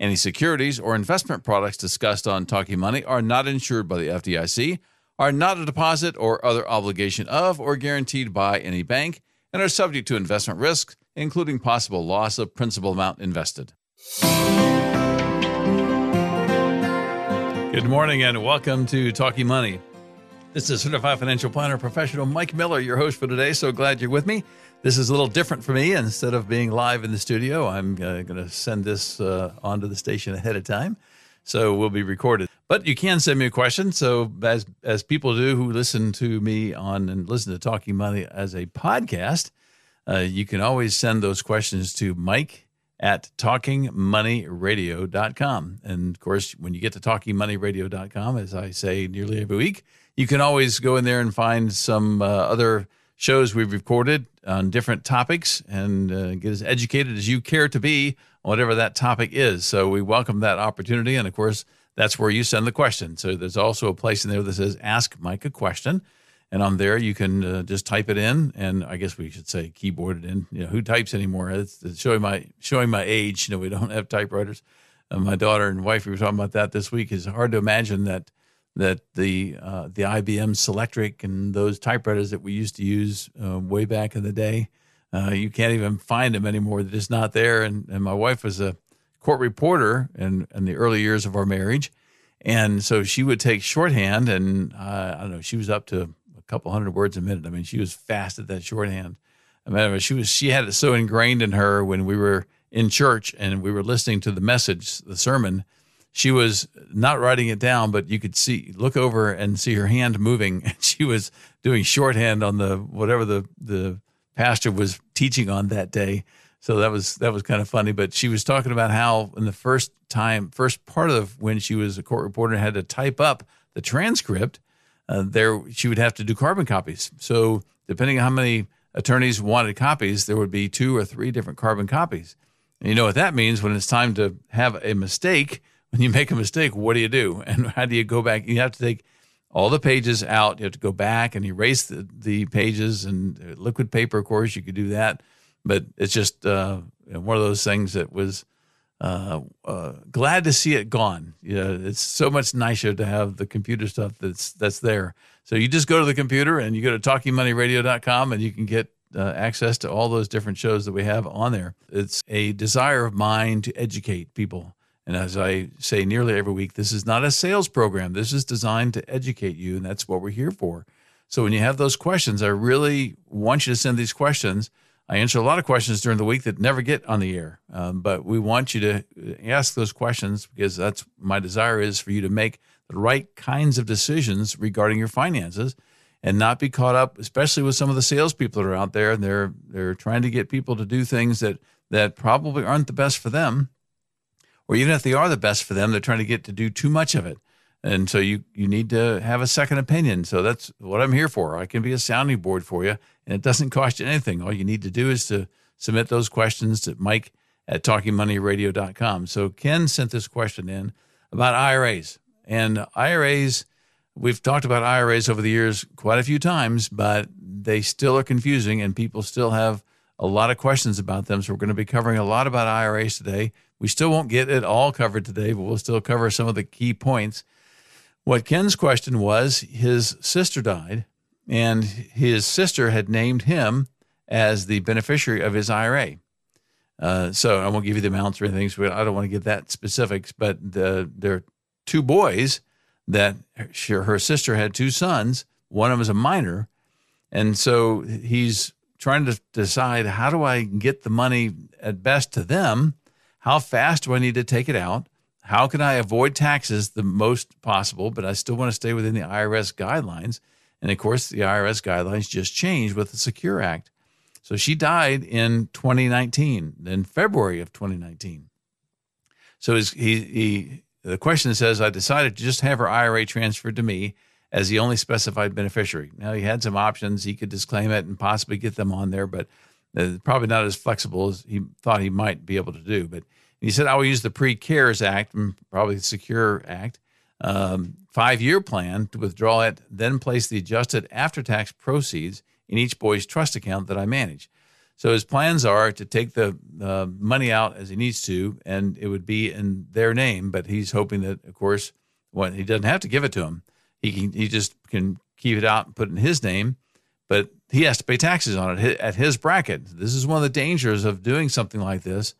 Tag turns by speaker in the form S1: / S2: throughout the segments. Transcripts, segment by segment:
S1: Any securities or investment products discussed on Talking Money are not insured by the FDIC, are not a deposit or other obligation of or guaranteed by any bank, and are subject to investment risks, including possible loss of principal amount invested. Good morning and welcome to Talking Money. This is certified financial planner professional Mike Miller, your host for today. So glad you're with me. This is a little different for me. Instead of being live in the studio, I'm uh, going to send this uh, onto the station ahead of time. So we'll be recorded. But you can send me a question. So as as people do who listen to me on and listen to Talking Money as a podcast, uh, you can always send those questions to Mike at talkingmoneyradio.com. And of course, when you get to talkingmoneyradio.com, as I say nearly every week, you can always go in there and find some uh, other shows we've recorded on different topics and uh, get as educated as you care to be on whatever that topic is. So we welcome that opportunity. And of course, that's where you send the question. So there's also a place in there that says Ask Mike a Question. And on there, you can uh, just type it in, and I guess we should say keyboard it in. You know, who types anymore? It's, it's showing my showing my age. You know, we don't have typewriters. Uh, my daughter and wife, we were talking about that this week. It's hard to imagine that that the uh, the IBM Selectric and those typewriters that we used to use uh, way back in the day, uh, you can't even find them anymore. They're just not there. And, and my wife was a court reporter in, in the early years of our marriage, and so she would take shorthand, and uh, I don't know, she was up to a couple hundred words a minute. I mean, she was fast at that shorthand. I mean, she was she had it so ingrained in her when we were in church and we were listening to the message, the sermon she was not writing it down, but you could see look over and see her hand moving. And she was doing shorthand on the whatever the the pastor was teaching on that day. So that was that was kind of funny. But she was talking about how in the first time, first part of when she was a court reporter, had to type up the transcript. Uh, there, she would have to do carbon copies. So depending on how many attorneys wanted copies, there would be two or three different carbon copies. And you know what that means when it's time to have a mistake when you make a mistake, what do you do? And how do you go back? You have to take all the pages out. You have to go back and erase the, the pages and liquid paper, of course, you could do that. But it's just uh, one of those things that was uh, uh, glad to see it gone. You know, it's so much nicer to have the computer stuff that's that's there. So you just go to the computer and you go to talkingmoneyradio.com and you can get uh, access to all those different shows that we have on there. It's a desire of mine to educate people and as I say nearly every week, this is not a sales program. This is designed to educate you, and that's what we're here for. So when you have those questions, I really want you to send these questions. I answer a lot of questions during the week that never get on the air, um, but we want you to ask those questions because that's my desire is for you to make the right kinds of decisions regarding your finances and not be caught up, especially with some of the salespeople that are out there. And they're they're trying to get people to do things that that probably aren't the best for them or even if they are the best for them, they're trying to get to do too much of it. And so you, you need to have a second opinion. So that's what I'm here for. I can be a sounding board for you, and it doesn't cost you anything. All you need to do is to submit those questions to Mike at talkingmoneyradio.com. So Ken sent this question in about IRAs. And IRAs, we've talked about IRAs over the years quite a few times, but they still are confusing and people still have a lot of questions about them. So we're going to be covering a lot about IRAs today. We still won't get it all covered today, but we'll still cover some of the key points. What Ken's question was his sister died, and his sister had named him as the beneficiary of his IRA. Uh, so I won't give you the amounts or anything. So I don't want to get that specifics, but the, there are two boys that her, her sister had two sons. One of them is a minor. And so he's trying to decide how do I get the money at best to them how fast do I need to take it out? How can I avoid taxes the most possible, but I still want to stay within the IRS guidelines? And of course, the IRS guidelines just changed with the Secure Act. So she died in 2019, in February of 2019. So he, he the question says, I decided to just have her IRA transferred to me as the only specified beneficiary. Now, he had some options. He could disclaim it and possibly get them on there, but uh, probably not as flexible as he thought he might be able to do. But he said, I will use the Pre CARES Act and probably the Secure Act um, five year plan to withdraw it, then place the adjusted after tax proceeds in each boy's trust account that I manage. So his plans are to take the uh, money out as he needs to, and it would be in their name. But he's hoping that, of course, when he doesn't have to give it to him, he can he just can keep it out and put it in his name. But he has to pay taxes on it at his bracket. This is one of the dangers of doing something like this.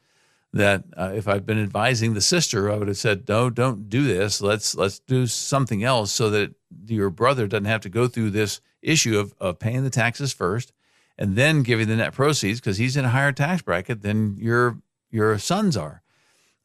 S1: That uh, if I'd been advising the sister, I would have said, "No, don't do this. Let's let's do something else so that your brother doesn't have to go through this issue of, of paying the taxes first and then giving the net proceeds because he's in a higher tax bracket than your your sons are.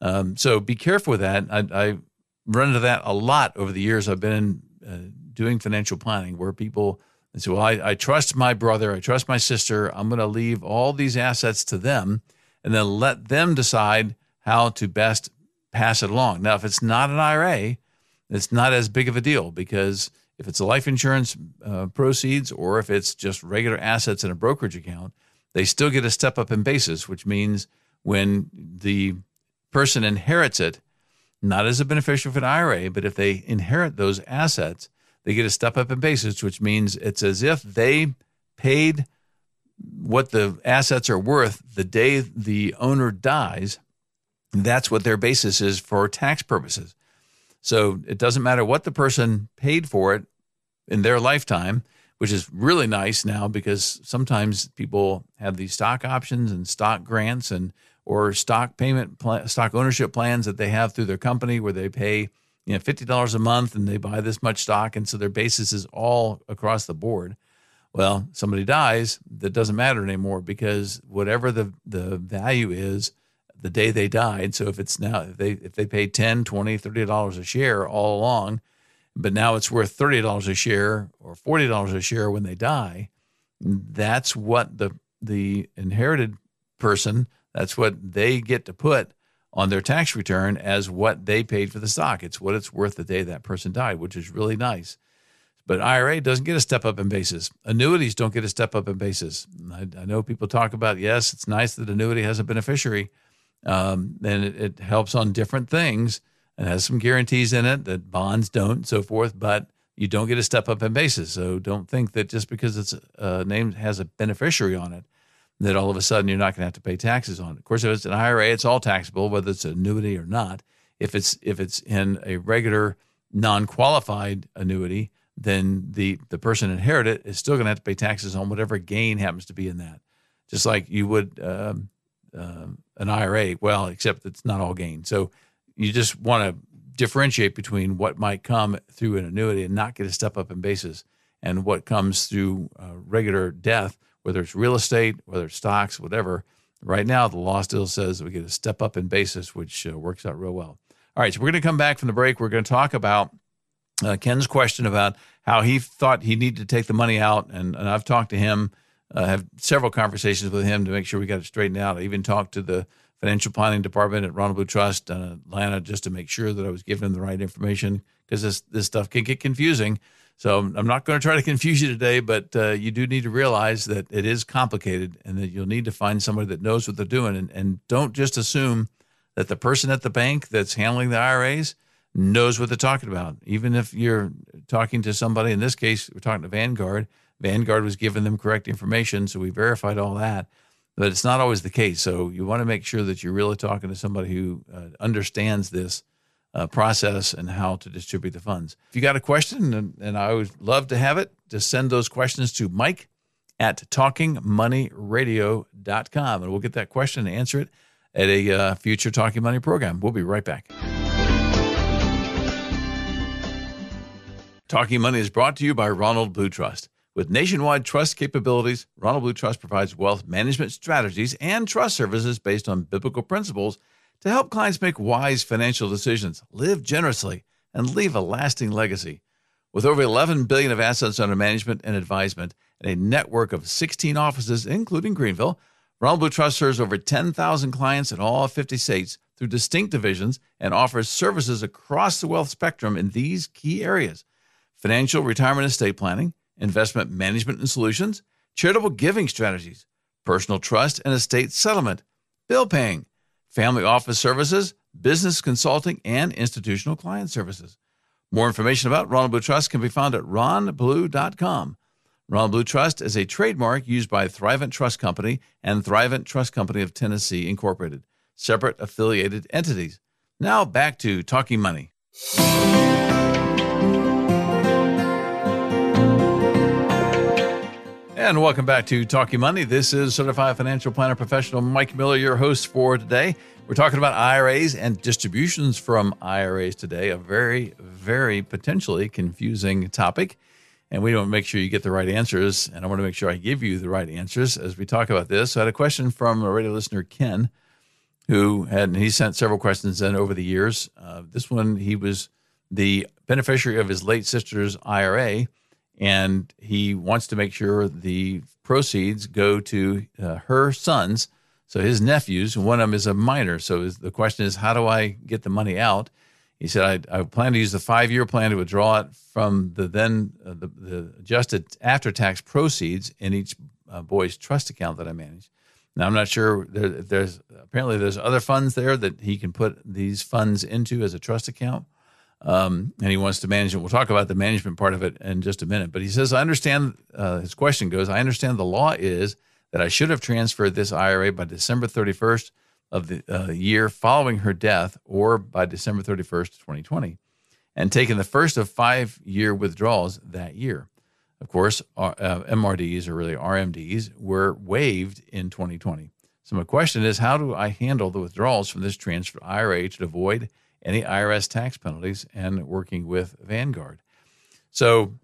S1: Um, so be careful with that. I, I, run into that a lot over the years. I've been uh, doing financial planning where people say, "Well, I, I trust my brother, I trust my sister. I'm going to leave all these assets to them, and then let them decide how to best pass it along." Now, if it's not an IRA, it's not as big of a deal because if it's a life insurance uh, proceeds or if it's just regular assets in a brokerage account, they still get a step up in basis, which means when the person inherits it, not as a beneficiary of an IRA, but if they inherit those assets, they get a step up in basis, which means it's as if they paid what the assets are worth the day the owner dies. That's what their basis is for tax purposes. So it doesn't matter what the person paid for it in their lifetime, which is really nice now because sometimes people have these stock options and stock grants and or stock payment stock ownership plans that they have through their company where they pay you know fifty dollars a month and they buy this much stock and so their basis is all across the board. Well, somebody dies, that doesn't matter anymore because whatever the the value is the day they died. So if it's now if they if they paid 10, 20, 30 dollars a share all along, but now it's worth thirty dollars a share or forty dollars a share when they die, that's what the the inherited person that's what they get to put on their tax return as what they paid for the stock. It's what it's worth the day that person died, which is really nice. But IRA doesn't get a step up in basis. Annuities don't get a step up in basis. I, I know people talk about yes, it's nice that annuity has a beneficiary, um, and it, it, helps on different things and has some guarantees in it that bonds don't, and so forth. But you don't get a step up in basis. So don't think that just because it's a name has a beneficiary on it, that all of a sudden you're not going to have to pay taxes on it. Of course, if it's an IRA, it's all taxable, whether it's an annuity or not. If it's if it's in a regular non-qualified annuity, then the the person inherited is still going to have to pay taxes on whatever gain happens to be in that, just like you would um, uh, an IRA. Well, except it's not all gain. So you just want to differentiate between what might come through an annuity and not get a step up in basis, and what comes through uh, regular death, whether it's real estate, whether it's stocks, whatever. Right now, the law still says we get a step up in basis, which uh, works out real well. All right, so we're going to come back from the break. We're going to talk about uh, Ken's question about how he thought he needed to take the money out, and, and I've talked to him uh, have several conversations with him to make sure we got it straightened out. I even talked to the financial planning department at Ronald Blue Trust in Atlanta just to make sure that I was giving him the right information because this this stuff can get confusing. So I'm not going to try to confuse you today, but uh, you do need to realize that it is complicated and that you'll need to find somebody that knows what they're doing. And, and don't just assume that the person at the bank that's handling the IRAs knows what they're talking about. Even if you're talking to somebody, in this case, we're talking to Vanguard, Vanguard was giving them correct information, so we verified all that. But it's not always the case. So you want to make sure that you're really talking to somebody who uh, understands this uh, process and how to distribute the funds. If you got a question, and, and I would love to have it, just send those questions to Mike at talkingmoneyradio.com, and we'll get that question and answer it at a uh, future Talking Money program. We'll be right back. Talking Money is brought to you by Ronald Blue Trust. With nationwide trust capabilities, Ronald Blue Trust provides wealth management strategies and trust services based on biblical principles to help clients make wise financial decisions, live generously, and leave a lasting legacy. With over 11 billion of assets under management and advisement and a network of 16 offices including Greenville, Ronald Trust serves over 10,000 clients in all 50 states through distinct divisions and offers services across the wealth spectrum in these key areas financial retirement estate planning, investment management and solutions, charitable giving strategies, personal trust and estate settlement, bill paying, family office services, business consulting, and institutional client services. More information about Ronald Blue Trust can be found at ronblue.com. Ronald Blue Trust is a trademark used by Thrivent Trust Company and Thrivent Trust Company of Tennessee, Incorporated, separate affiliated entities. Now back to Talking Money. And welcome back to Talking Money. This is Certified Financial Planner Professional Mike Miller, your host for today. We're talking about IRAs and distributions from IRAs today, a very, very potentially confusing topic. And we want to make sure you get the right answers. And I want to make sure I give you the right answers as we talk about this. So I had a question from a radio listener, Ken, who had, he sent several questions in over the years. Uh, this one, he was the beneficiary of his late sister's IRA and he wants to make sure the proceeds go to uh, her sons, so his nephews. One of them is a minor. So the question is, how do I get the money out? He said, I, I plan to use the five year plan to withdraw it from the then uh, the, the, adjusted after tax proceeds in each uh, boy's trust account that I manage. Now, I'm not sure. There, there's apparently there's other funds there that he can put these funds into as a trust account um, and he wants to manage it. We'll talk about the management part of it in just a minute. But he says, I understand, uh, his question goes, I understand the law is that I should have transferred this IRA by December 31st of the uh, year following her death or by December 31st, 2020, and taken the first of five year withdrawals that year. Of course, uh, MRDs or really RMDs were waived in 2020. So my question is, how do I handle the withdrawals from this transfer IRA to avoid any IRS tax penalties and working with Vanguard. So,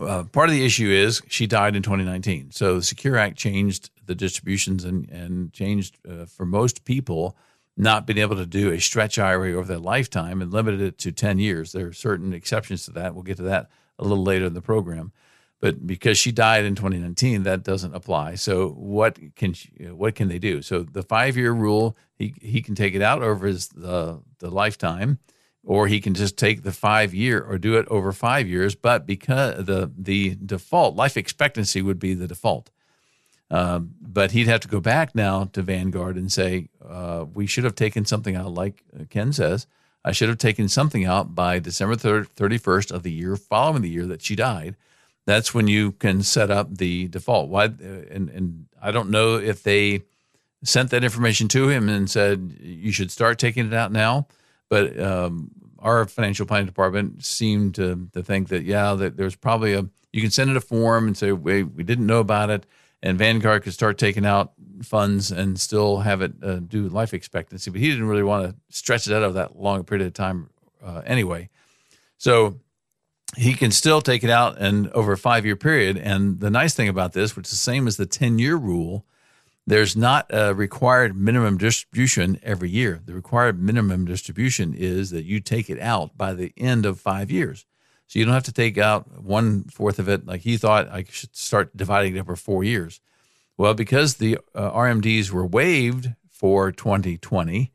S1: uh, part of the issue is she died in 2019. So, the Secure Act changed the distributions and, and changed uh, for most people not being able to do a stretch IRA over their lifetime and limited it to 10 years. There are certain exceptions to that. We'll get to that a little later in the program. But because she died in 2019, that doesn't apply. So what can she, what can they do? So the five year rule, he he can take it out over his the the lifetime, or he can just take the five year or do it over five years. But because the the default life expectancy would be the default. Um, but he'd have to go back now to Vanguard and say, uh, we should have taken something out, like Ken says. I should have taken something out by December 31st of the year following the year that she died that's when you can set up the default. Why? And, and I don't know if they sent that information to him and said you should start taking it out now, but um, our financial planning department seemed to, to think that yeah, that there's probably a you can send it a form and say we we didn't know about it, and Vanguard could start taking out funds and still have it uh, do life expectancy, but he didn't really want to stretch it out of that long period of time uh, anyway. So he can still take it out and over a five year period. And the nice thing about this, which is the same as the 10 year rule, there's not a required minimum distribution every year. The required minimum distribution is that you take it out by the end of five years. So you don't have to take out one fourth of it like he thought I should start dividing it over four years. Well, because the uh, RMDs were waived for 2020,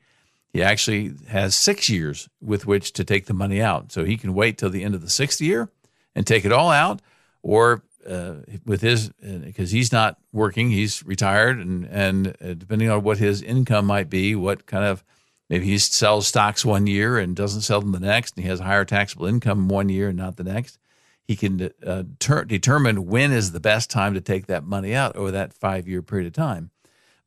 S1: he actually has six years with which to take the money out. So he can wait till the end of the sixth year and take it all out, or uh, with his because uh, he's not working, he's retired, and and uh, depending on what his income might be, what kind of maybe he sells stocks one year and doesn't sell them the next, and he has higher taxable income one year and not the next. He can uh, ter- determine when is the best time to take that money out over that five year period of time.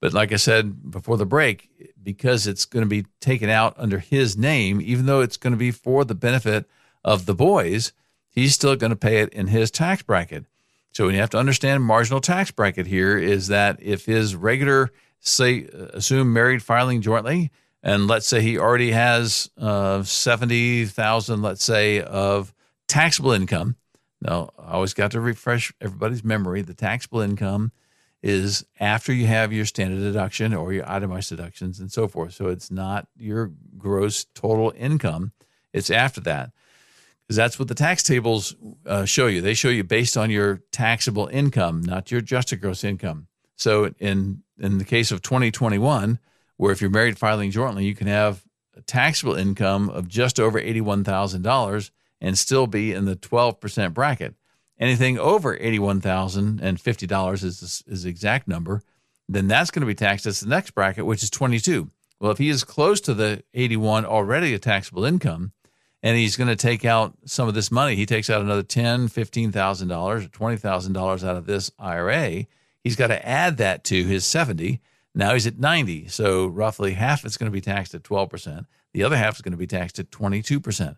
S1: But like I said before the break, because it's going to be taken out under his name, even though it's going to be for the benefit of the boys, he's still going to pay it in his tax bracket. So you have to understand marginal tax bracket here is that if his regular, say, assume married filing jointly, and let's say he already has uh, 70,000, let's say, of taxable income. Now, I always got to refresh everybody's memory. The taxable income is after you have your standard deduction or your itemized deductions and so forth. So it's not your gross total income, it's after that. Because that's what the tax tables uh, show you. They show you based on your taxable income, not your adjusted gross income. So in in the case of 2021, where if you're married filing jointly, you can have a taxable income of just over $81,000 and still be in the 12% bracket. Anything over $81,050 is, is the exact number, then that's going to be taxed as the next bracket, which is 22. Well, if he is close to the 81 already a taxable income, and he's going to take out some of this money, he takes out another ten, fifteen thousand dollars, or twenty thousand dollars out of this IRA. He's got to add that to his 70. Now he's at 90. So roughly half it's going to be taxed at 12%. The other half is going to be taxed at 22%.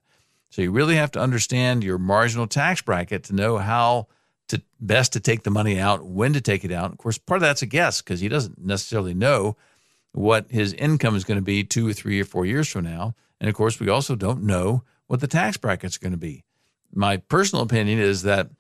S1: So you really have to understand your marginal tax bracket to know how to best to take the money out, when to take it out. Of course, part of that's a guess because he doesn't necessarily know what his income is going to be two or three or four years from now. And of course, we also don't know what the tax brackets going to be. My personal opinion is that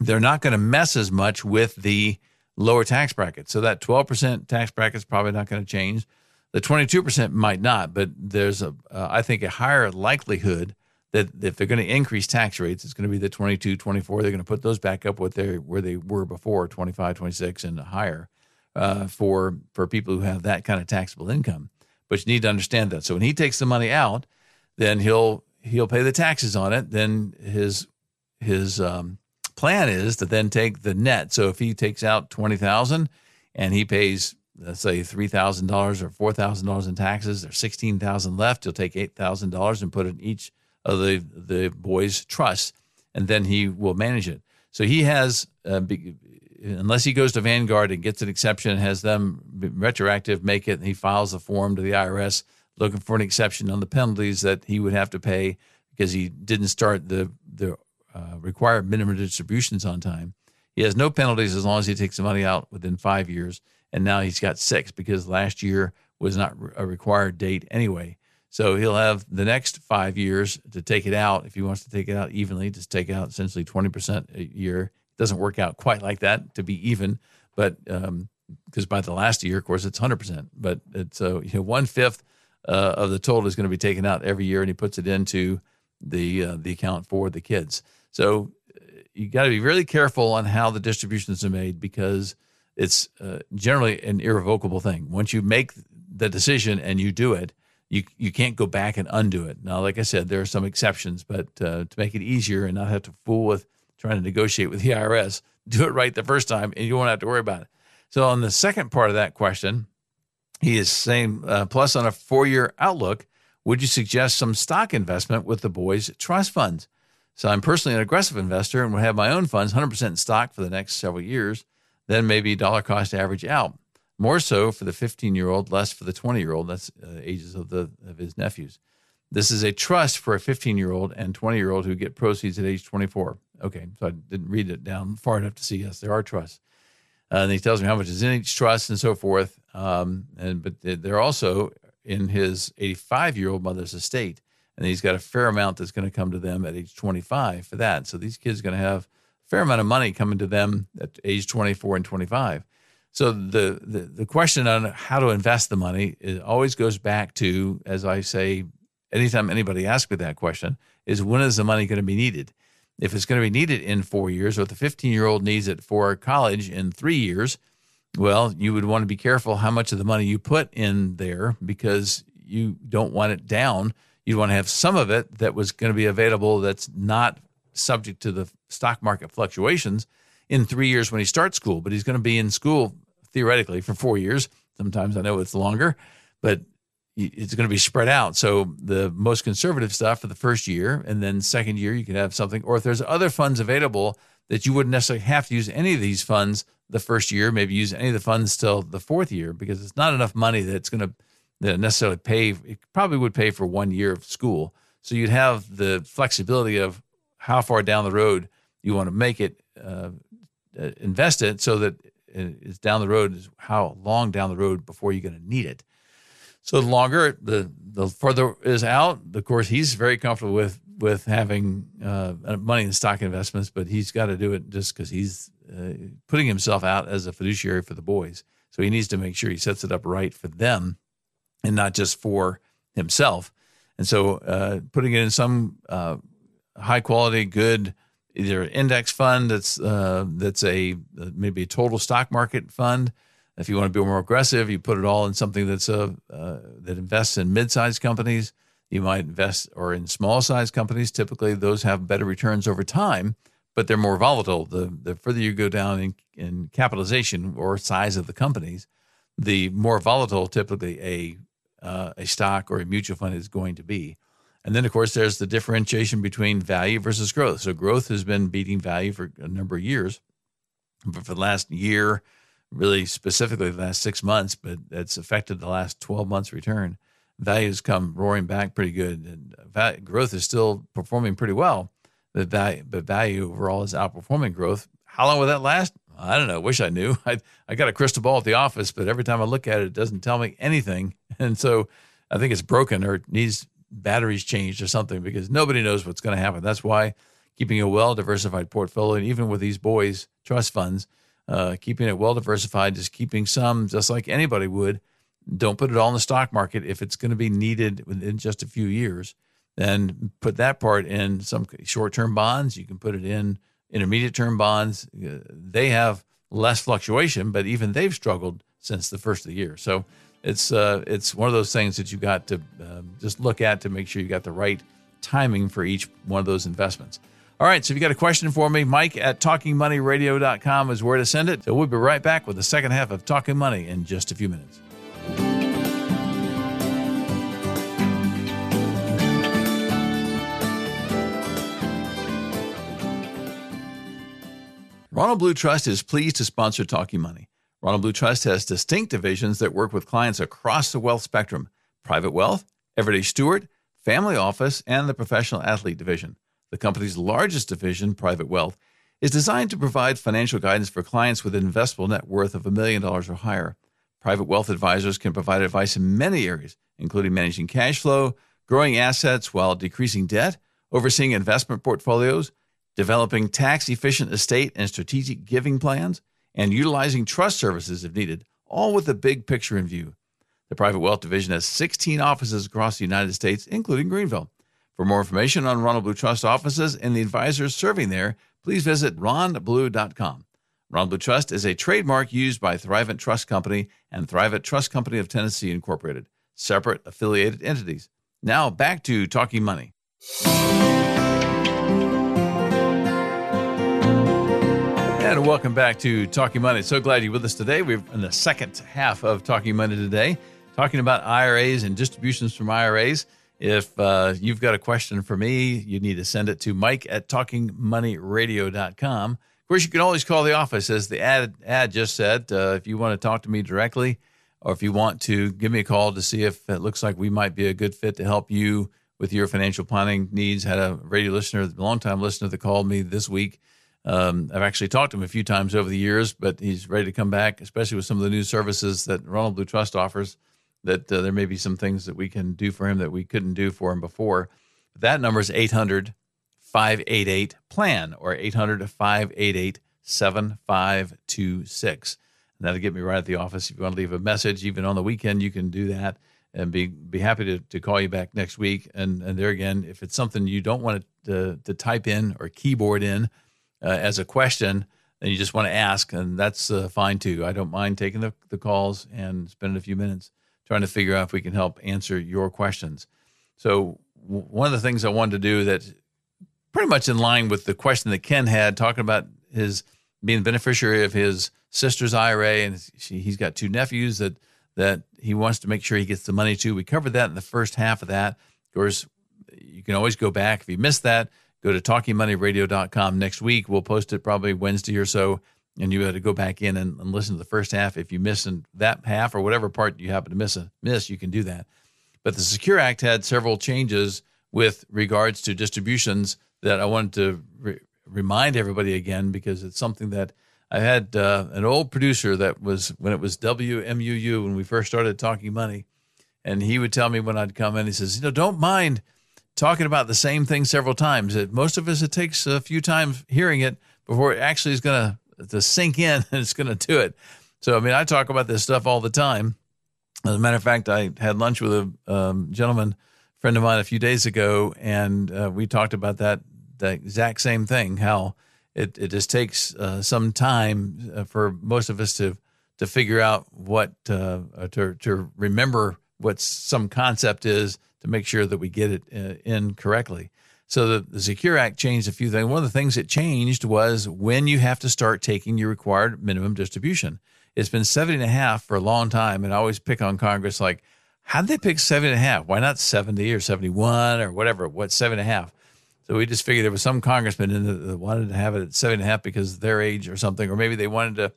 S1: they're not going to mess as much with the lower tax bracket. So that 12% tax bracket is probably not going to change. The 22% might not, but there's a, uh, I think, a higher likelihood that if they're going to increase tax rates, it's going to be the 22, 24. They're going to put those back up what they where they were before, 25, 26 and higher uh, for for people who have that kind of taxable income. But you need to understand that. So when he takes the money out, then he'll he'll pay the taxes on it. Then his his um, plan is to then take the net. So if he takes out twenty thousand and he pays let's say three thousand dollars or four thousand dollars in taxes, there's sixteen thousand left. He'll take eight thousand dollars and put it in each of the the boys' trust, and then he will manage it. So he has, uh, unless he goes to Vanguard and gets an exception, has them retroactive make it, and he files a form to the IRS looking for an exception on the penalties that he would have to pay because he didn't start the the uh, required minimum distributions on time. He has no penalties as long as he takes the money out within five years, and now he's got six because last year was not a required date anyway. So he'll have the next five years to take it out. If he wants to take it out evenly, just take out essentially 20% a year. It doesn't work out quite like that to be even, but um, because by the last year, of course, it's 100%. But it's uh, you know, one fifth uh, of the total is going to be taken out every year, and he puts it into the uh, the account for the kids. So uh, you got to be really careful on how the distributions are made because it's uh, generally an irrevocable thing. Once you make the decision and you do it, you you can't go back and undo it. Now, like I said, there are some exceptions, but uh, to make it easier and not have to fool with trying to negotiate with the IRS, do it right the first time, and you won't have to worry about it. So, on the second part of that question, he is saying, uh, plus on a four year outlook, would you suggest some stock investment with the boys' trust funds? So, I'm personally an aggressive investor and would have my own funds 100% in stock for the next several years, then maybe dollar cost average out. More so for the 15 year old, less for the 20 year old. That's uh, ages of the of his nephews. This is a trust for a 15 year old and 20 year old who get proceeds at age 24. Okay, so I didn't read it down far enough to see. Yes, there are trusts. Uh, and he tells me how much is in each trust and so forth. Um, and but they're also in his 85 year old mother's estate, and he's got a fair amount that's going to come to them at age 25 for that. So these kids are going to have a fair amount of money coming to them at age 24 and 25. So the, the, the question on how to invest the money it always goes back to, as I say, anytime anybody asks me that question, is when is the money going to be needed? If it's going to be needed in four years, or if the 15 year old needs it for college in three years, well, you would want to be careful how much of the money you put in there because you don't want it down. You'd want to have some of it that was going to be available that's not subject to the stock market fluctuations in three years when he starts school, but he's going to be in school theoretically for four years. Sometimes I know it's longer, but it's going to be spread out. So the most conservative stuff for the first year, and then second year you can have something. Or if there's other funds available that you wouldn't necessarily have to use any of these funds the first year, maybe use any of the funds till the fourth year because it's not enough money that's going to that necessarily pay. It probably would pay for one year of school. So you'd have the flexibility of how far down the road you want to make it uh, uh, invest it so that it's down the road is how long down the road before you're going to need it. So the longer the the further is out, of course, he's very comfortable with with having uh, money in stock investments, but he's got to do it just because he's uh, putting himself out as a fiduciary for the boys. So he needs to make sure he sets it up right for them, and not just for himself. And so uh, putting it in some uh, high quality, good either an index fund that's uh, that's a maybe a total stock market fund If you want to be more aggressive, you put it all in something that's a uh, that invests in mid-sized companies. You might invest or in small-sized companies. Typically, those have better returns over time, but they're more volatile. The the further you go down in, in capitalization or size of the companies, the more volatile typically a uh, a stock or a mutual fund is going to be. And then, of course, there's the differentiation between value versus growth. So, growth has been beating value for a number of years. But for the last year, really specifically the last six months, but that's affected the last 12 months return. Value has come roaring back pretty good. And uh, value, growth is still performing pretty well, but value, but value overall is outperforming growth. How long will that last? I don't know. Wish I knew. I, I got a crystal ball at the office, but every time I look at it, it doesn't tell me anything. And so I think it's broken or needs batteries changed or something because nobody knows what's going to happen. That's why keeping a well diversified portfolio, and even with these boys trust funds, uh, keeping it well diversified, just keeping some, just like anybody would. Don't put it all in the stock market if it's going to be needed within just a few years. Then put that part in some short term bonds. You can put it in intermediate term bonds. Uh, they have less fluctuation, but even they've struggled since the first of the year. So it's uh, it's one of those things that you got to uh, just look at to make sure you got the right timing for each one of those investments. All right, so if you got a question for me, Mike at talkingmoneyradio.com is where to send it. So we'll be right back with the second half of Talking Money in just a few minutes. Ronald Blue Trust is pleased to sponsor Talking Money. Ronald Blue Trust has distinct divisions that work with clients across the wealth spectrum private wealth, everyday steward, family office, and the professional athlete division the company's largest division, Private Wealth, is designed to provide financial guidance for clients with an investable net worth of a million dollars or higher. Private wealth advisors can provide advice in many areas, including managing cash flow, growing assets while decreasing debt, overseeing investment portfolios, developing tax efficient estate and strategic giving plans, and utilizing trust services if needed, all with the big picture in view. The Private Wealth Division has 16 offices across the United States, including Greenville. For more information on Ronald Blue Trust offices and the advisors serving there, please visit ronblue.com. Ronald Blue Trust is a trademark used by Thrivent Trust Company and Thrivent Trust Company of Tennessee Incorporated, separate affiliated entities. Now back to Talking Money. And welcome back to Talking Money. So glad you're with us today. We're in the second half of Talking Money today, talking about IRAs and distributions from IRAs. If uh, you've got a question for me, you need to send it to mike at talkingmoneyradio.com. Of course, you can always call the office, as the ad, ad just said, uh, if you want to talk to me directly or if you want to give me a call to see if it looks like we might be a good fit to help you with your financial planning needs. Had a radio listener, a long-time listener that called me this week. Um, I've actually talked to him a few times over the years, but he's ready to come back, especially with some of the new services that Ronald Blue Trust offers that uh, there may be some things that we can do for him that we couldn't do for him before. That number is 800 588 PLAN or 800 588 7526. And that'll get me right at the office. If you want to leave a message, even on the weekend, you can do that and be be happy to, to call you back next week. And and there again, if it's something you don't want to, to type in or keyboard in uh, as a question, and you just want to ask, and that's uh, fine too. I don't mind taking the, the calls and spending a few minutes trying to figure out if we can help answer your questions. So, w- one of the things I wanted to do that pretty much in line with the question that Ken had, talking about his being the beneficiary of his sister's IRA, and she, he's got two nephews that that he wants to make sure he gets the money to. We covered that in the first half of that. Of course, you can always go back if you missed that. Go to talkingmoneyradio.com next week. We'll post it probably Wednesday or so and you had to go back in and, and, listen to the first half. If you miss that half or whatever part you happen to miss, miss, you can do that. But the Secure Act had several changes with regards to distributions that I wanted to re- remind everybody again because it's something that I had uh, an old producer that was when it was WMUU when we first started talking money, and he would tell me when I'd come in, he says, you know, don't mind talking about the same thing several times. It, most of us, it takes a few times hearing it before it actually is going to sink in and it's going to do it. So, I mean, I talk about this stuff all the time. As a matter of fact, I had lunch with a um, gentleman friend of mine a few days ago, and uh, we talked about that the exact same thing. How it, it just takes uh, some time uh, for most of us to to figure out what uh, to to remember what some concept is to make sure that we get it uh, in correctly. So the, the Secure Act changed a few things. One of the things it changed was when you have to start taking your required minimum distribution. It's been 70 and a half for a long time. And I always pick on Congress like, how did they pick seven and a half? Why not 70 or 71 or whatever? What seven and a half? So we just figured there was some congressman in that wanted to have it at seven and a half because of their age or something, or maybe they wanted to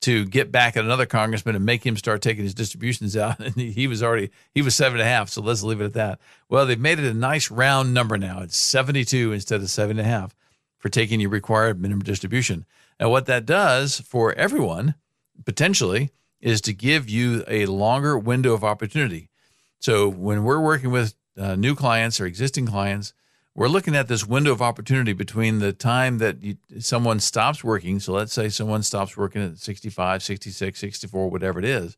S1: to get back at another congressman and make him start taking his distributions out. And he, was already he was seven and a half. So let's leave it at that. Well, they've made it a nice round number now. It's seventy two instead of seven and a half for taking your required minimum distribution. And what that does for everyone potentially is to give you a longer window of opportunity. So when we're working with uh, new clients or existing clients, we're looking at this window of opportunity between the time that you, someone stops working. So let's say someone stops working at 65, 66, 64, whatever it is,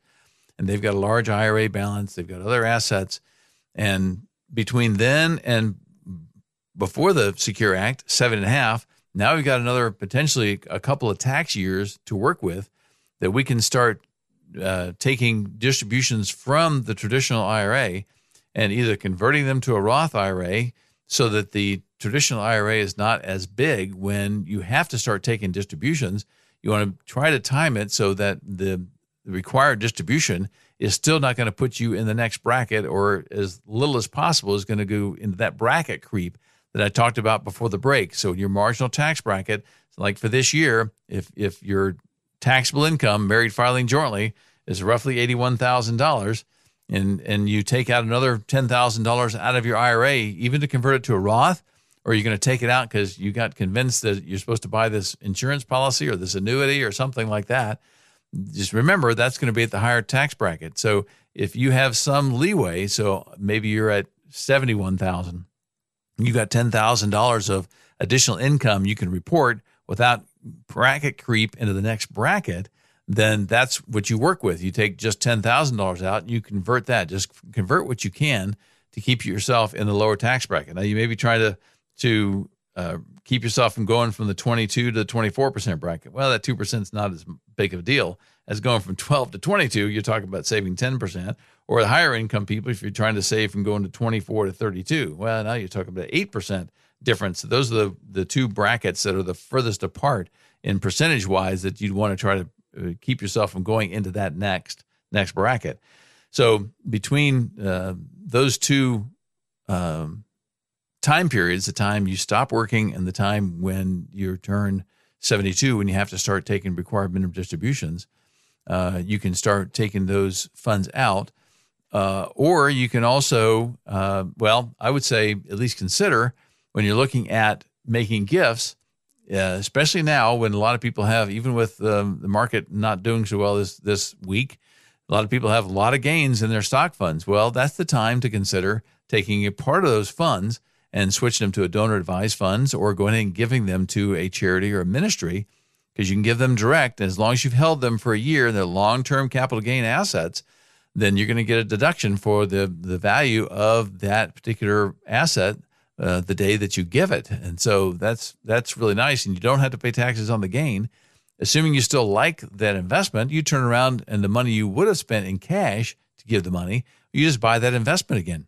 S1: and they've got a large IRA balance, they've got other assets. And between then and before the Secure Act, seven and a half, now we've got another potentially a couple of tax years to work with that we can start uh, taking distributions from the traditional IRA and either converting them to a Roth IRA so that the traditional IRA is not as big when you have to start taking distributions. You want to try to time it so that the, required distribution is still not going to put you in the next bracket or as little as possible is going to go into that bracket creep that I talked about before the break. So your marginal tax bracket, like for this year, if if your taxable income married filing jointly is roughly $81,000, and and you take out another ten thousand dollars out of your IRA, even to convert it to a Roth, or you're going to take it out because you got convinced that you're supposed to buy this insurance policy or this annuity or something like that. Just remember that's going to be at the higher tax bracket. So if you have some leeway, so maybe you're at seventy one thousand, you got ten thousand dollars of additional income you can report without bracket creep into the next bracket then that's what you work with. You take just $10,000 out and you convert that. Just convert what you can to keep yourself in the lower tax bracket. Now, you maybe try to, to uh, keep yourself from going from the 22 to the 24% bracket. Well, that 2% is not as big of a deal as going from 12 to 22. You're talking about saving 10%. Or the higher income people, if you're trying to save from going to 24 to 32, well, now you're talking about 8% difference. Those are the, the two brackets that are the furthest apart in percentage wise that you'd want to try to keep yourself from going into that next next bracket. So between uh, those two um, time periods, the time you stop working and the time when you turn 72, when you have to start taking required minimum distributions, uh, you can start taking those funds out. Uh, or you can also, uh, well, I would say at least consider when you're looking at making gifts yeah, especially now when a lot of people have, even with um, the market not doing so well this this week, a lot of people have a lot of gains in their stock funds. Well, that's the time to consider taking a part of those funds and switching them to a donor advised funds or going and giving them to a charity or a ministry because you can give them direct. as long as you've held them for a year, they're long term capital gain assets, then you're going to get a deduction for the, the value of that particular asset uh, the day that you give it. And so that's that's really nice, and you don't have to pay taxes on the gain. Assuming you still like that investment, you turn around and the money you would have spent in cash to give the money, you just buy that investment again,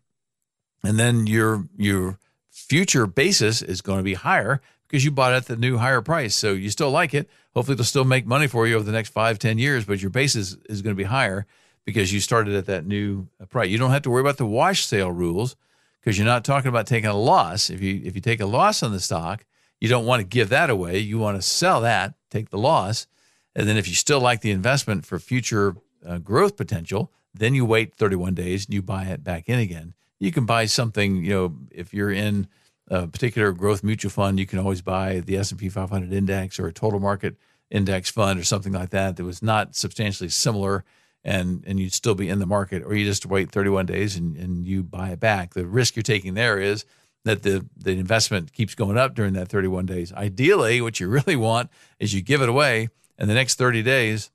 S1: and then your your future basis is going to be higher because you bought it at the new higher price. So you still like it. Hopefully, it'll still make money for you over the next five, ten years, but your basis is going to be higher because you started at that new price. You don't have to worry about the wash sale rules because you're not talking about taking a loss. If you if you take a loss on the stock, you don't want to give that away. You want to sell that, take the loss, and then if you still like the investment for future uh, growth potential, then you wait 31 days and you buy it back in again. You can buy something, you know, if you're in a particular growth mutual fund, you can always buy the S&P 500 index or a total market index fund or something like that that was not substantially similar and and you'd still be in the market, or you just wait 31 days and, and you buy it back. The risk you're taking there is that the the investment keeps going up during that 31 days. Ideally, what you really want is you give it away, and the next 30 days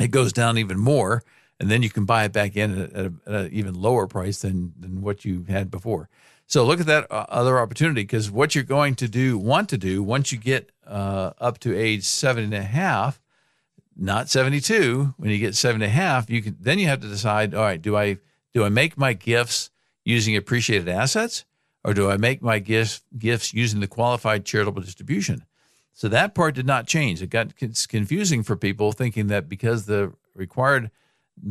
S1: it goes down even more, and then you can buy it back in at, an even lower price than than what you had before. So look at that uh, other opportunity because what you're going to do, want to do once you get uh, up to age seven and a half, not 72. When you get seven and a half, you can then you have to decide, all right, do I do I make my gifts using appreciated assets or do I make my gifts gifts using the qualified charitable distribution? So that part did not change. It got confusing for people thinking that because the required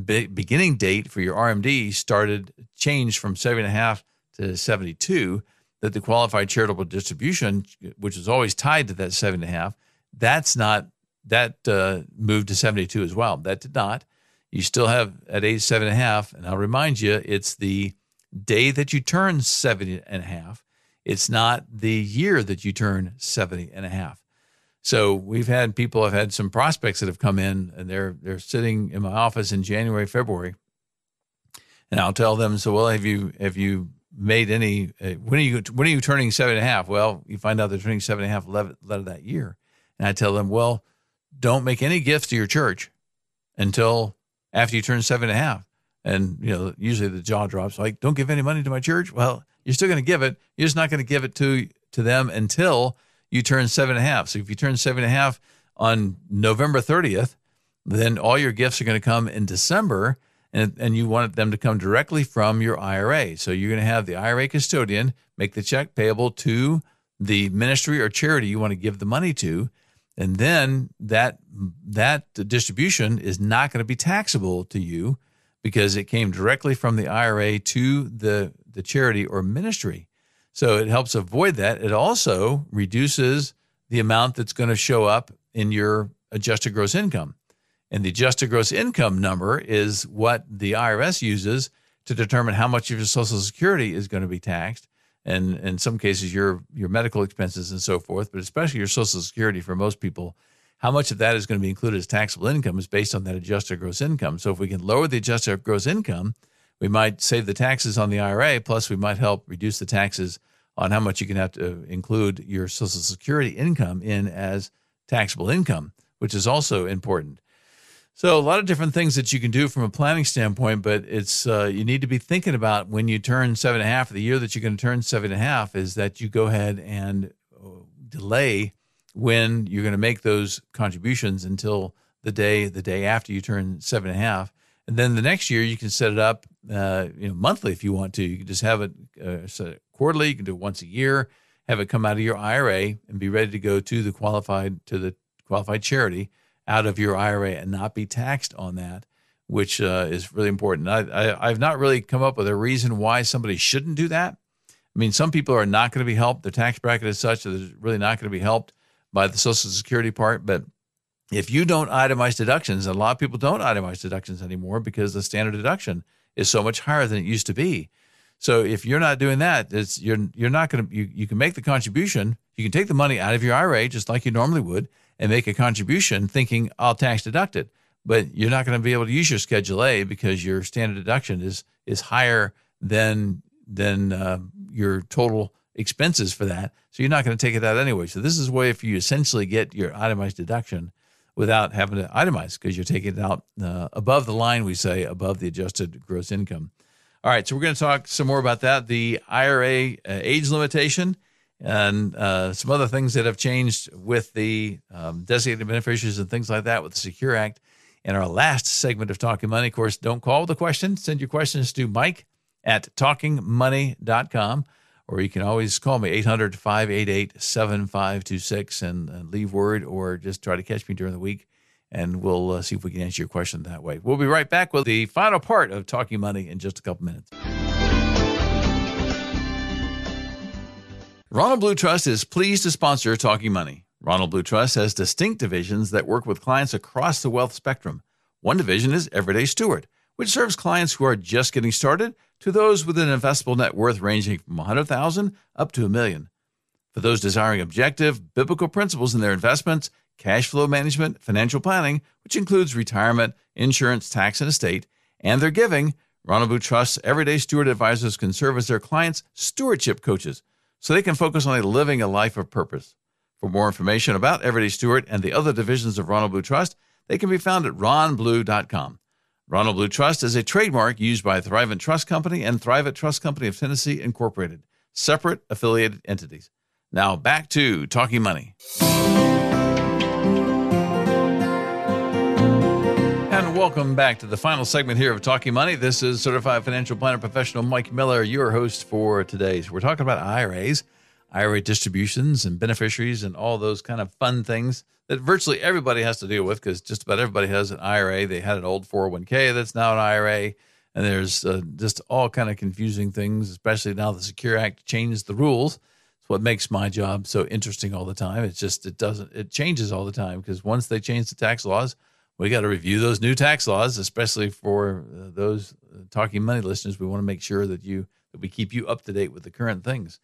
S1: be- beginning date for your RMD started changed from seven and a half to 72, that the qualified charitable distribution, which is always tied to that seven and a half, that's not that uh, moved to 72 as well. That did not. You still have at age seven and a half, and I'll remind you, it's the day that you turn 70 and a half. It's not the year that you turn 70 and a half. So we've had people, I've had some prospects that have come in and they're they're sitting in my office in January, February, and I'll tell them, so well, have you have you made any? Uh, when are you when are you turning seven and a half? Well, you find out they're turning seven and a half of that year, and I tell them, well, don't make any gifts to your church until after you turn seven and a half. And you know, usually the jaw drops. Like, don't give any money to my church. Well, you're still going to give it. You're just not going to give it to to them until you turn seven and a half. So if you turn seven and a half on November 30th, then all your gifts are going to come in December, and, and you want them to come directly from your IRA. So you're going to have the IRA custodian make the check payable to the ministry or charity you want to give the money to, and then that that distribution is not going to be taxable to you because it came directly from the IRA to the the charity or ministry. So it helps avoid that. It also reduces the amount that's going to show up in your adjusted gross income. And the adjusted gross income number is what the IRS uses to determine how much of your Social Security is going to be taxed. And in some cases, your, your medical expenses and so forth, but especially your Social Security for most people, how much of that is going to be included as taxable income is based on that adjusted gross income. So if we can lower the adjusted gross income, we might save the taxes on the IRA, plus we might help reduce the taxes on how much you can have to include your Social Security income in as taxable income, which is also important. So a lot of different things that you can do from a planning standpoint, but it's uh, you need to be thinking about when you turn seven and a half. The year that you're going to turn seven and a half is that you go ahead and uh, delay when you're going to make those contributions until the day the day after you turn seven and a half, and then the next year you can set it up, uh, you know, monthly if you want to. You can just have it uh, set it quarterly. You can do it once a year. Have it come out of your IRA and be ready to go to the qualified to the qualified charity out of your IRA and not be taxed on that, which uh, is really important. I, I, I've not really come up with a reason why somebody shouldn't do that. I mean, some people are not going to be helped. Their tax bracket is such that they're really not going to be helped by the Social Security part, but if you don't itemize deductions, a lot of people don't itemize deductions anymore because the standard deduction is so much higher than it used to be. So if you're not doing that, it's you're you're not going to you, you can make the contribution. You can take the money out of your IRA just like you normally would and make a contribution thinking I'll tax deduct it. But you're not going to be able to use your Schedule A because your standard deduction is is higher than than uh, your total expenses for that. So you're not going to take it out anyway. So this is a way for you essentially get your itemized deduction without having to itemize because you're taking it out uh, above the line, we say, above the adjusted gross income. All right, so we're going to talk some more about that, the IRA uh, age limitation, and uh, some other things that have changed with the um, designated beneficiaries and things like that with the Secure Act. In our last segment of Talking Money, of course, don't call a question. Send your questions to Mike at talkingmoney.com or you can always call me 800 588 7526 and leave word or just try to catch me during the week and we'll uh, see if we can answer your question that way. We'll be right back with the final part of Talking Money in just a couple minutes. Ronald Blue Trust is pleased to sponsor Talking Money. Ronald Blue Trust has distinct divisions that work with clients across the wealth spectrum. One division is Everyday Steward, which serves clients who are just getting started to those with an investable net worth ranging from 100,000 up to a million. For those desiring objective biblical principles in their investments, cash flow management, financial planning, which includes retirement, insurance, tax, and estate, and their giving, Ronald Blue Trust's Everyday Steward advisors can serve as their clients' stewardship coaches so they can focus on living a life of purpose. For more information about Everyday Steward and the other divisions of Ronald Blue Trust, they can be found at ronblue.com. Ronald Blue Trust is a trademark used by Thrivent Trust Company and Thrivent Trust Company of Tennessee, Incorporated, separate affiliated entities. Now back to Talking Money. Welcome back to the final segment here of Talking Money. This is certified financial planner professional Mike Miller, your host for today. So we're talking about IRAs, IRA distributions, and beneficiaries, and all those kind of fun things that virtually everybody has to deal with because just about everybody has an IRA. They had an old 401k that's now an IRA, and there's uh, just all kind of confusing things, especially now the Secure Act changed the rules. It's what makes my job so interesting all the time. It's just it doesn't it changes all the time because once they change the tax laws we got to review those new tax laws, especially for uh, those uh, talking money listeners. We want to make sure that you that we keep you up to date with the current things.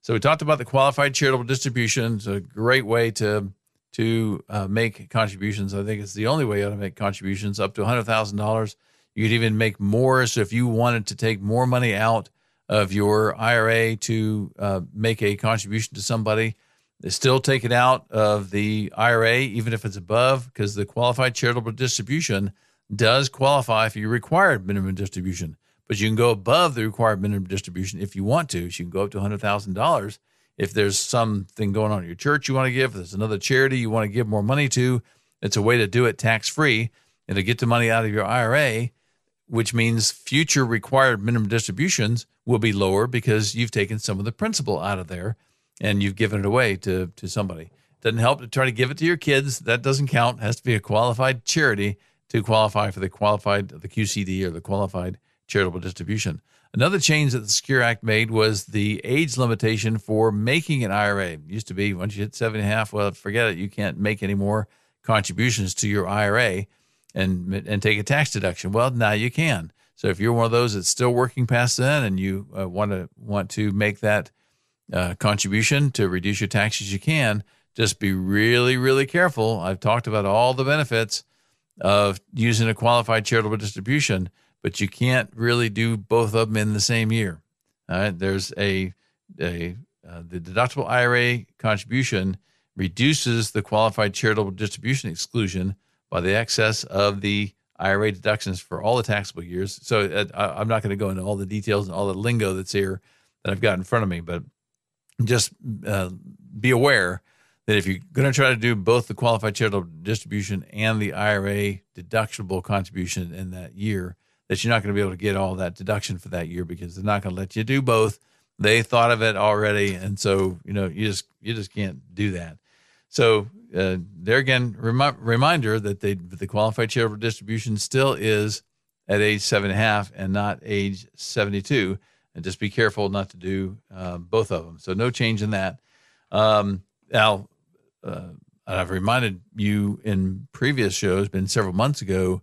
S1: So we talked about the qualified charitable distributions, a great way to to uh, make contributions. I think it's the only way you to make contributions up to hundred thousand dollars. You could even make more. So if you wanted to take more money out of your IRA to uh, make a contribution to somebody, they still take it out of the IRA, even if it's above, because the qualified charitable distribution does qualify for your required minimum distribution. But you can go above the required minimum distribution if you want to. So you can go up to $100,000. If there's something going on in your church you want to give, if there's another charity you want to give more money to, it's a way to do it tax free and to get the money out of your IRA, which means future required minimum distributions will be lower because you've taken some of the principal out of there and you've given it away to to somebody. Doesn't help to try to give it to your kids. That doesn't count. It has to be a qualified charity to qualify for the qualified the QCD or the qualified charitable distribution. Another change that the Secure Act made was the age limitation for making an IRA. It used to be once you hit seven and a half, well, forget it. You can't make any more contributions to your IRA and and take a tax deduction. Well, now you can. So if you're one of those that's still working past then and you uh, want to want to make that uh, contribution to reduce your taxes you can. Just be really, really careful. I've talked about all the benefits of using a qualified charitable distribution, but you can't really do both of them in the same year. All right, there's a a uh, the deductible IRA contribution reduces the qualified charitable distribution exclusion by the excess of the IRA deductions for all the taxable years. So uh, I'm not going to go into all the details and all the lingo that's here that I've got in front of me, but just uh, be aware that if you're going to try to do both the qualified charitable distribution and the IRA deductible contribution in that year, that you're not going to be able to get all that deduction for that year because they're not going to let you do both. They thought of it already, and so you know you just you just can't do that. So uh, there again, rem- reminder that they the qualified charitable distribution still is at age seven and a half and not age seventy two and just be careful not to do uh, both of them. So no change in that. Um, now, uh, I've reminded you in previous shows, been several months ago,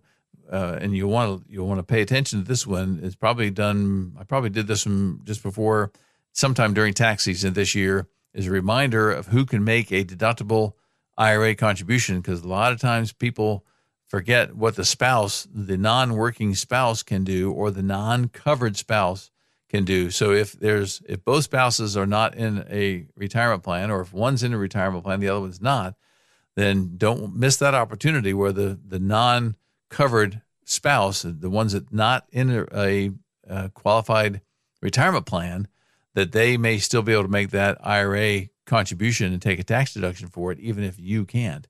S1: uh, and you want to you want to pay attention to this one. It's probably done. I probably did this one just before, sometime during tax season this year. Is a reminder of who can make a deductible IRA contribution because a lot of times people forget what the spouse, the non-working spouse, can do, or the non-covered spouse can do. So if there's if both spouses are not in a retirement plan, or if one's in a retirement plan, the other one's not, then don't miss that opportunity where the the non covered spouse, the ones that not in a, a, a, qualified retirement plan, that they may still be able to make that IRA contribution and take a tax deduction for it, even if you can't.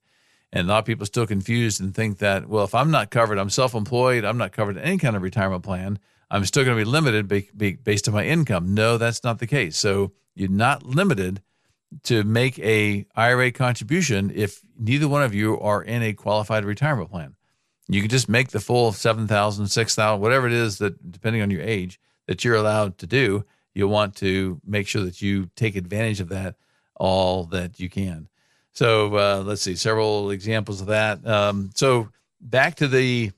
S1: And a lot of people are still confused and think that, well, if I'm not covered, I'm self employed, I'm not covered in any kind of retirement plan. I'm still going to be limited be, be, based on my income. No, that's not the case. So you're not limited to make a IRA contribution if neither one of you are in a qualified retirement plan. You can just make the full 7,000, 6,000, whatever it is that depending on your age that you're allowed to do. You'll want to make sure that you take advantage of that all that you can. So uh, let's see, several examples of that. Um, so back to the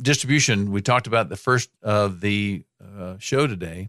S1: distribution, we talked about the first of the uh, show today.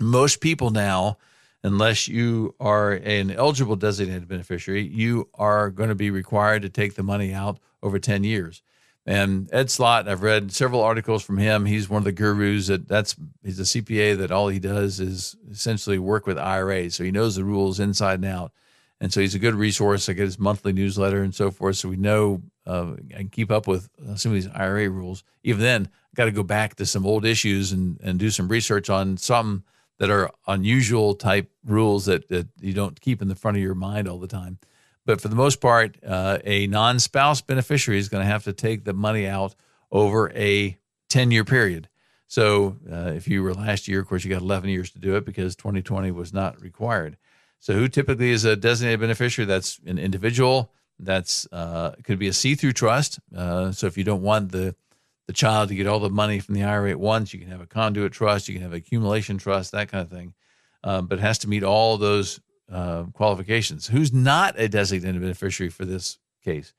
S1: Most people now, unless you are an eligible designated beneficiary, you are going to be required to take the money out over 10 years. And Ed Slott, I've read several articles from him. He's one of the gurus that that's he's a CPA that all he does is essentially work with IRAs. So he knows the rules inside and out. And so he's a good resource. I get his monthly newsletter and so forth. So we know uh, and keep up with uh, some of these IRA rules. Even then, got to go back to some old issues and, and do some research on some that are unusual type rules that, that you don't keep in the front of your mind all the time. but for the most part, uh, a non spouse beneficiary is going to have to take the money out over a 10 year period. So uh, if you were last year, of course, you got 11 years to do it because 2020 was not required. So who typically is a designated beneficiary? That's an individual. That's uh, could be a see-through trust. Uh, so if you don't want the the child to get all the money from the IRA at once, you can have a conduit trust, you can have accumulation trust, that kind of thing. Uh, but it has to meet all those uh, qualifications. Who's not a designated beneficiary for this case?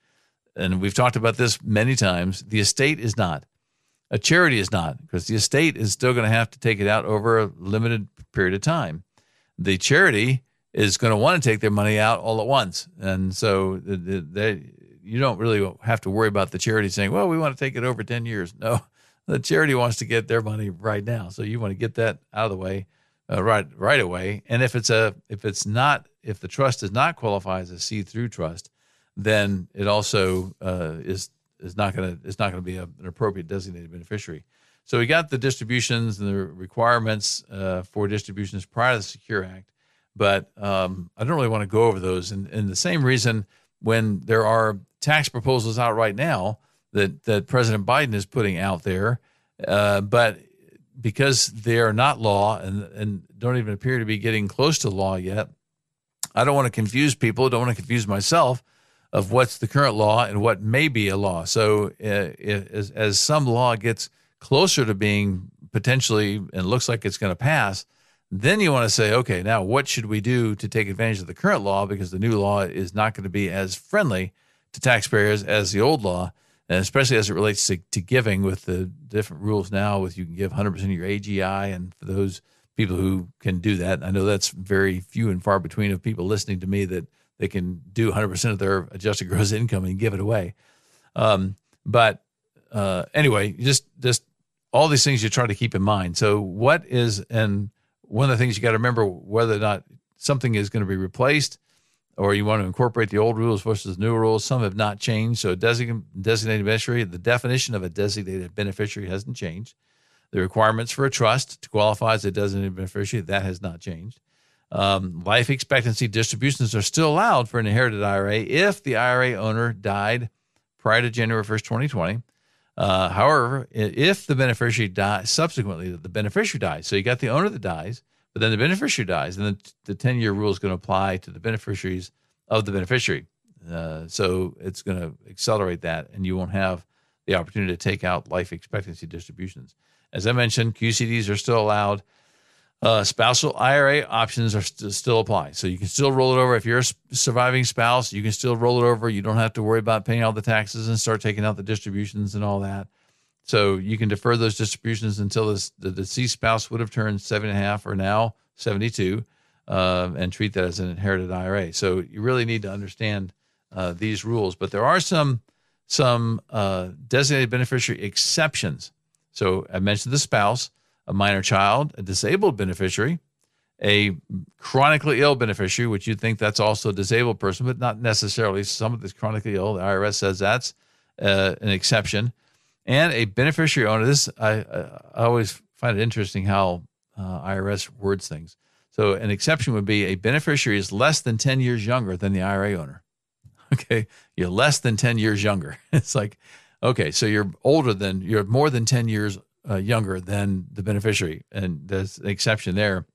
S1: And we've talked about this many times. The estate is not. A charity is not, because the estate is still going to have to take it out over a limited period of time. The charity is going to want to take their money out all at once. And so they, you don't really have to worry about the charity saying, well, we want to take it over 10 years. No, the charity wants to get their money right now. So you want to get that out of the way uh, right right away. And if it's a if it's not if the trust does not qualify as a see through trust, then it also uh, is is not going to it's not going to be a, an appropriate designated beneficiary. So we got the distributions and the requirements uh, for distributions prior to the Secure Act, but um, I don't really want to go over those. And, and the same reason when there are tax proposals out right now that that President Biden is putting out there, uh, but because they are not law and and don't even appear to be getting close to law yet, I don't want to confuse people. Don't want to confuse myself of what's the current law and what may be a law. So uh, as, as some law gets closer to being potentially and looks like it's going to pass, then you want to say, okay, now what should we do to take advantage of the current law because the new law is not going to be as friendly to taxpayers as the old law, and especially as it relates to, to giving with the different rules now with you can give 100% of your AGI and for those people who can do that, I know that's very few and far between of people listening to me that they can do 100% of their adjusted gross income and give it away. Um, but uh, anyway, just just all these things you try to keep in mind. So what is and one of the things you got to remember whether or not something is going to be replaced or you want to incorporate the old rules versus new rules. Some have not changed. So designated beneficiary, the definition of a designated beneficiary hasn't changed. The requirements for a trust to qualify as a designated beneficiary, that has not changed. Um, life expectancy distributions are still allowed for an inherited IRA if the IRA owner died prior to January 1st, 2020. Uh, however, if the beneficiary dies subsequently, the beneficiary dies. So you got the owner that dies, but then the beneficiary dies, and then the 10 year rule is going to apply to the beneficiaries of the beneficiary. Uh, so it's going to accelerate that, and you won't have the opportunity to take out life expectancy distributions. As I mentioned, QCDs are still allowed. Uh, spousal IRA options are st- still apply. So you can still roll it over. If you're a surviving spouse, you can still roll it over. You don't have to worry about paying all the taxes and start taking out the distributions and all that. So you can defer those distributions until this, the deceased spouse would have turned seven and a half or now 72 uh, and treat that as an inherited IRA. So you really need to understand uh, these rules. But there are some some uh, designated beneficiary exceptions. So I mentioned the spouse a minor child, a disabled beneficiary, a chronically ill beneficiary, which you'd think that's also a disabled person, but not necessarily. Some of this chronically ill, the IRS says that's uh, an exception, and a beneficiary owner. This I, I always find it interesting how uh, IRS words things. So an exception would be a beneficiary is less than ten years younger than the IRA owner. Okay, you're less than ten years younger. It's like, okay, so you're older than you're more than ten years uh, younger than the beneficiary, and there's an exception there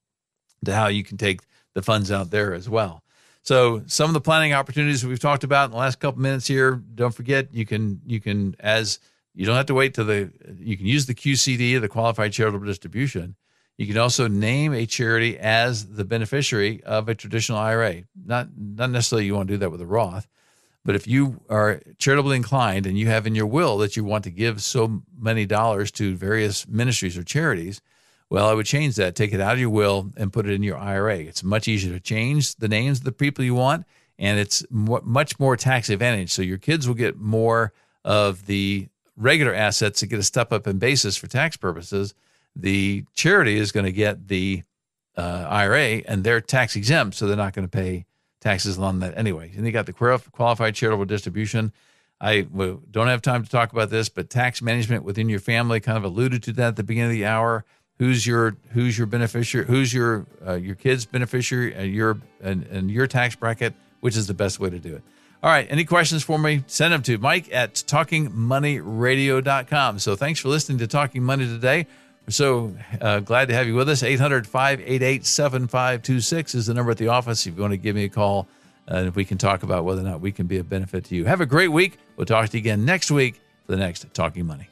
S1: to how you can take the funds out there as well. So some of the planning opportunities we've talked about in the last couple minutes here. Don't forget you can you can as you don't have to wait till the you can use the QCD, the qualified charitable distribution. You can also name a charity as the beneficiary of a traditional IRA. Not not necessarily you want to do that with a Roth, but if you are charitably inclined and you have in your will that you want to give so many dollars to various ministries or charities, well, I would change that. Take it out of your will and put it in your IRA. It's much easier to change the names of the people you want, and it's much more tax advantage. So your kids will get more of the regular assets to get a step up in basis for tax purposes. The charity is going to get the uh, IRA, and they're tax exempt, so they're not going to pay taxes on that anyway. And you got the qualified charitable distribution. I don't have time to talk about this, but tax management within your family kind of alluded to that at the beginning of the hour. Who's your who's your beneficiary? Who's your uh, your kid's beneficiary? and your and, and your tax bracket which is the best way to do it. All right. Any questions for me? Send them to Mike at talkingmoneyradio.com. So thanks for listening to Talking Money today. We're so uh, glad to have you with us. 800 588 7526 is the number at the office. If you want to give me a call, and uh, we can talk about whether or not we can be a benefit to you. Have a great week. We'll talk to you again next week for the next Talking Money.